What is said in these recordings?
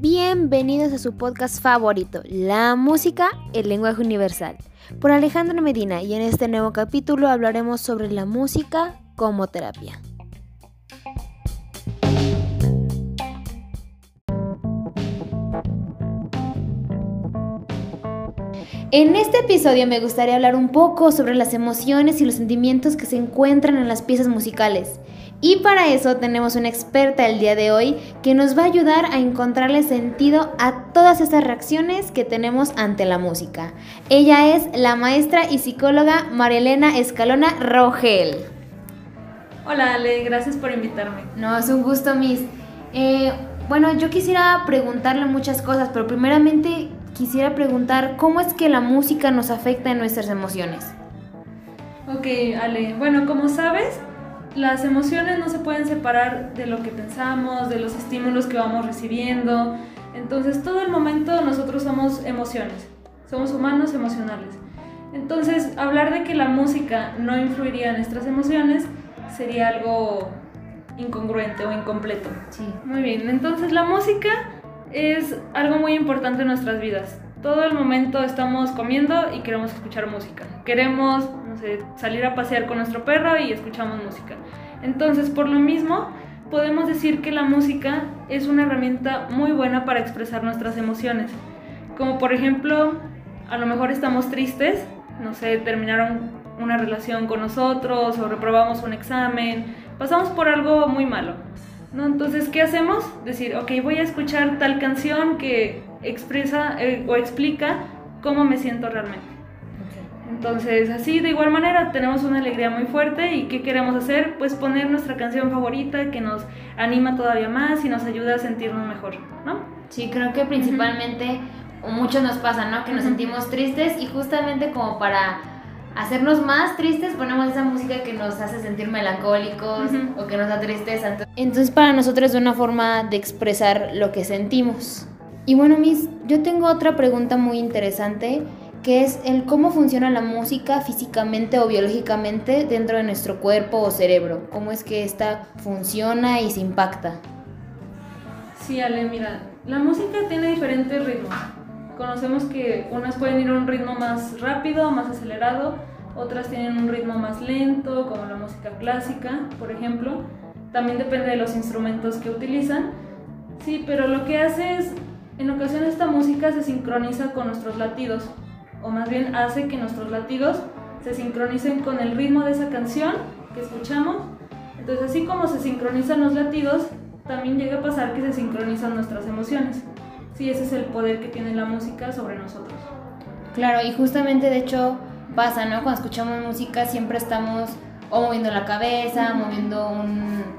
Bienvenidos a su podcast favorito, La Música, el lenguaje universal, por Alejandro Medina y en este nuevo capítulo hablaremos sobre la música como terapia. En este episodio me gustaría hablar un poco sobre las emociones y los sentimientos que se encuentran en las piezas musicales. Y para eso tenemos una experta el día de hoy que nos va a ayudar a encontrarle sentido a todas estas reacciones que tenemos ante la música. Ella es la maestra y psicóloga Marielena Escalona Rogel. Hola Ale, gracias por invitarme. No, es un gusto, Miss. Eh, bueno, yo quisiera preguntarle muchas cosas, pero primeramente quisiera preguntar cómo es que la música nos afecta en nuestras emociones. Ok, Ale. Bueno, como sabes, las emociones no se pueden separar de lo que pensamos, de los estímulos que vamos recibiendo. Entonces, todo el momento nosotros somos emociones. Somos humanos emocionales. Entonces, hablar de que la música no influiría en nuestras emociones sería algo incongruente o incompleto. Sí. Muy bien, entonces la música es algo muy importante en nuestras vidas. Todo el momento estamos comiendo y queremos escuchar música. Queremos, no sé, salir a pasear con nuestro perro y escuchamos música. Entonces, por lo mismo, podemos decir que la música es una herramienta muy buena para expresar nuestras emociones. Como por ejemplo, a lo mejor estamos tristes, no sé, terminaron una relación con nosotros o reprobamos un examen, pasamos por algo muy malo ¿no? Entonces, ¿qué hacemos? Decir, ok, voy a escuchar tal canción que expresa eh, o explica cómo me siento realmente. Entonces, así de igual manera tenemos una alegría muy fuerte y ¿qué queremos hacer? Pues poner nuestra canción favorita que nos anima todavía más y nos ayuda a sentirnos mejor, ¿no? Sí, creo que principalmente muchos nos pasa, ¿no? Que nos sentimos tristes y justamente como para hacernos más tristes, ponemos esa música que nos hace sentir melancólicos o que nos da tristeza. Entonces para nosotros es una forma de expresar lo que sentimos. Y bueno, Miss, yo tengo otra pregunta muy interesante que es el cómo funciona la música físicamente o biológicamente dentro de nuestro cuerpo o cerebro. ¿Cómo es que esta funciona y se impacta? Sí, Ale, mira, la música tiene diferentes ritmos. Conocemos que unas pueden ir a un ritmo más rápido, más acelerado, otras tienen un ritmo más lento, como la música clásica, por ejemplo. También depende de los instrumentos que utilizan. Sí, pero lo que hace es, en ocasiones esta música se sincroniza con nuestros latidos, o más bien hace que nuestros latidos se sincronicen con el ritmo de esa canción que escuchamos. Entonces, así como se sincronizan los latidos, también llega a pasar que se sincronizan nuestras emociones. Sí, ese es el poder que tiene la música sobre nosotros. Claro, y justamente de hecho pasa, ¿no? Cuando escuchamos música siempre estamos o moviendo la cabeza, moviendo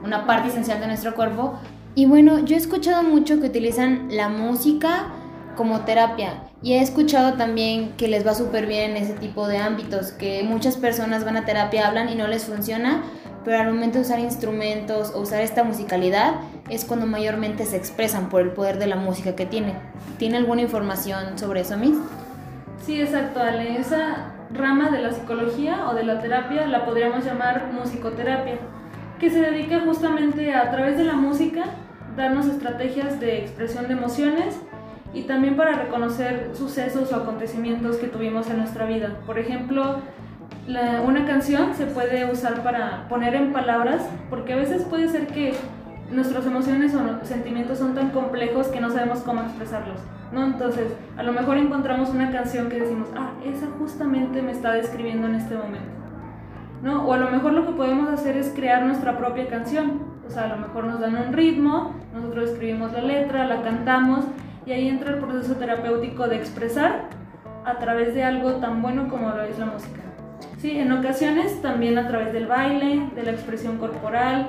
una parte esencial de nuestro cuerpo. Y bueno, yo he escuchado mucho que utilizan la música como terapia y he escuchado también que les va súper bien en ese tipo de ámbitos, que muchas personas van a terapia, hablan y no les funciona, pero al momento de usar instrumentos o usar esta musicalidad es cuando mayormente se expresan por el poder de la música que tiene. ¿Tiene alguna información sobre eso, Miss? Sí, exacto, Ale. Esa rama de la psicología o de la terapia la podríamos llamar musicoterapia, que se dedica justamente a, a través de la música darnos estrategias de expresión de emociones y también para reconocer sucesos o acontecimientos que tuvimos en nuestra vida. Por ejemplo, una canción se puede usar para poner en palabras, porque a veces puede ser que nuestras emociones o sentimientos son tan complejos que no sabemos cómo expresarlos, ¿no? Entonces, a lo mejor encontramos una canción que decimos, ah, esa justamente me está describiendo en este momento, ¿no? O a lo mejor lo que podemos hacer es crear nuestra propia canción, o sea, a lo mejor nos dan un ritmo, nosotros escribimos la letra, la cantamos, y ahí entra el proceso terapéutico de expresar a través de algo tan bueno como lo es la música. Sí, en ocasiones también a través del baile, de la expresión corporal.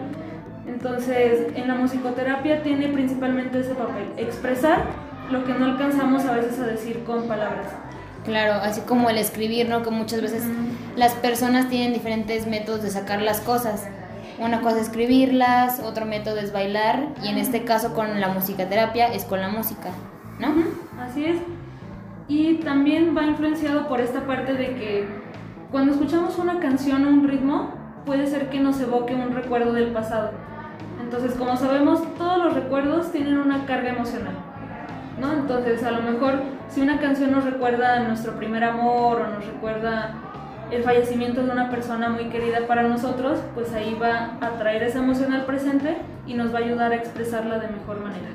Entonces, en la musicoterapia tiene principalmente ese papel, expresar lo que no alcanzamos a veces a decir con palabras. Claro, así como el escribir, ¿no? Que muchas veces las personas tienen diferentes métodos de sacar las cosas. Una cosa es escribirlas, otro método es bailar y en este caso con la musicoterapia es con la música, ¿no? Así es. Y también va influenciado por esta parte de que cuando escuchamos una canción o un ritmo, puede ser que nos evoque un recuerdo del pasado. Entonces, como sabemos, todos los recuerdos tienen una carga emocional. ¿no? Entonces, a lo mejor si una canción nos recuerda nuestro primer amor o nos recuerda el fallecimiento de una persona muy querida para nosotros, pues ahí va a traer esa emoción al presente y nos va a ayudar a expresarla de mejor manera.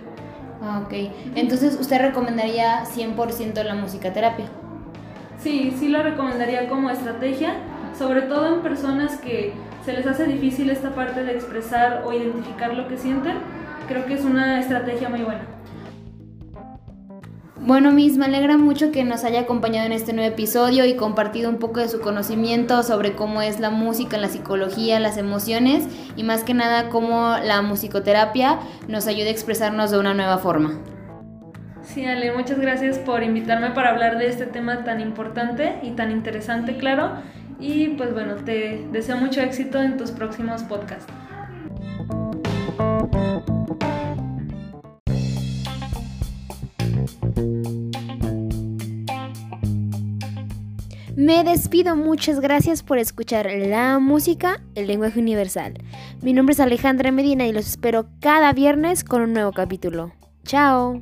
Ah, ok. Entonces, ¿usted recomendaría 100% la musicoterapia? Sí, sí lo recomendaría como estrategia, sobre todo en personas que se les hace difícil esta parte de expresar o identificar lo que sienten. Creo que es una estrategia muy buena. Bueno, Miss, me alegra mucho que nos haya acompañado en este nuevo episodio y compartido un poco de su conocimiento sobre cómo es la música, la psicología, las emociones y más que nada cómo la musicoterapia nos ayuda a expresarnos de una nueva forma. Sí, Ale, muchas gracias por invitarme para hablar de este tema tan importante y tan interesante, claro. Y pues bueno, te deseo mucho éxito en tus próximos podcasts. Me despido, muchas gracias por escuchar la música, el lenguaje universal. Mi nombre es Alejandra Medina y los espero cada viernes con un nuevo capítulo. Chao.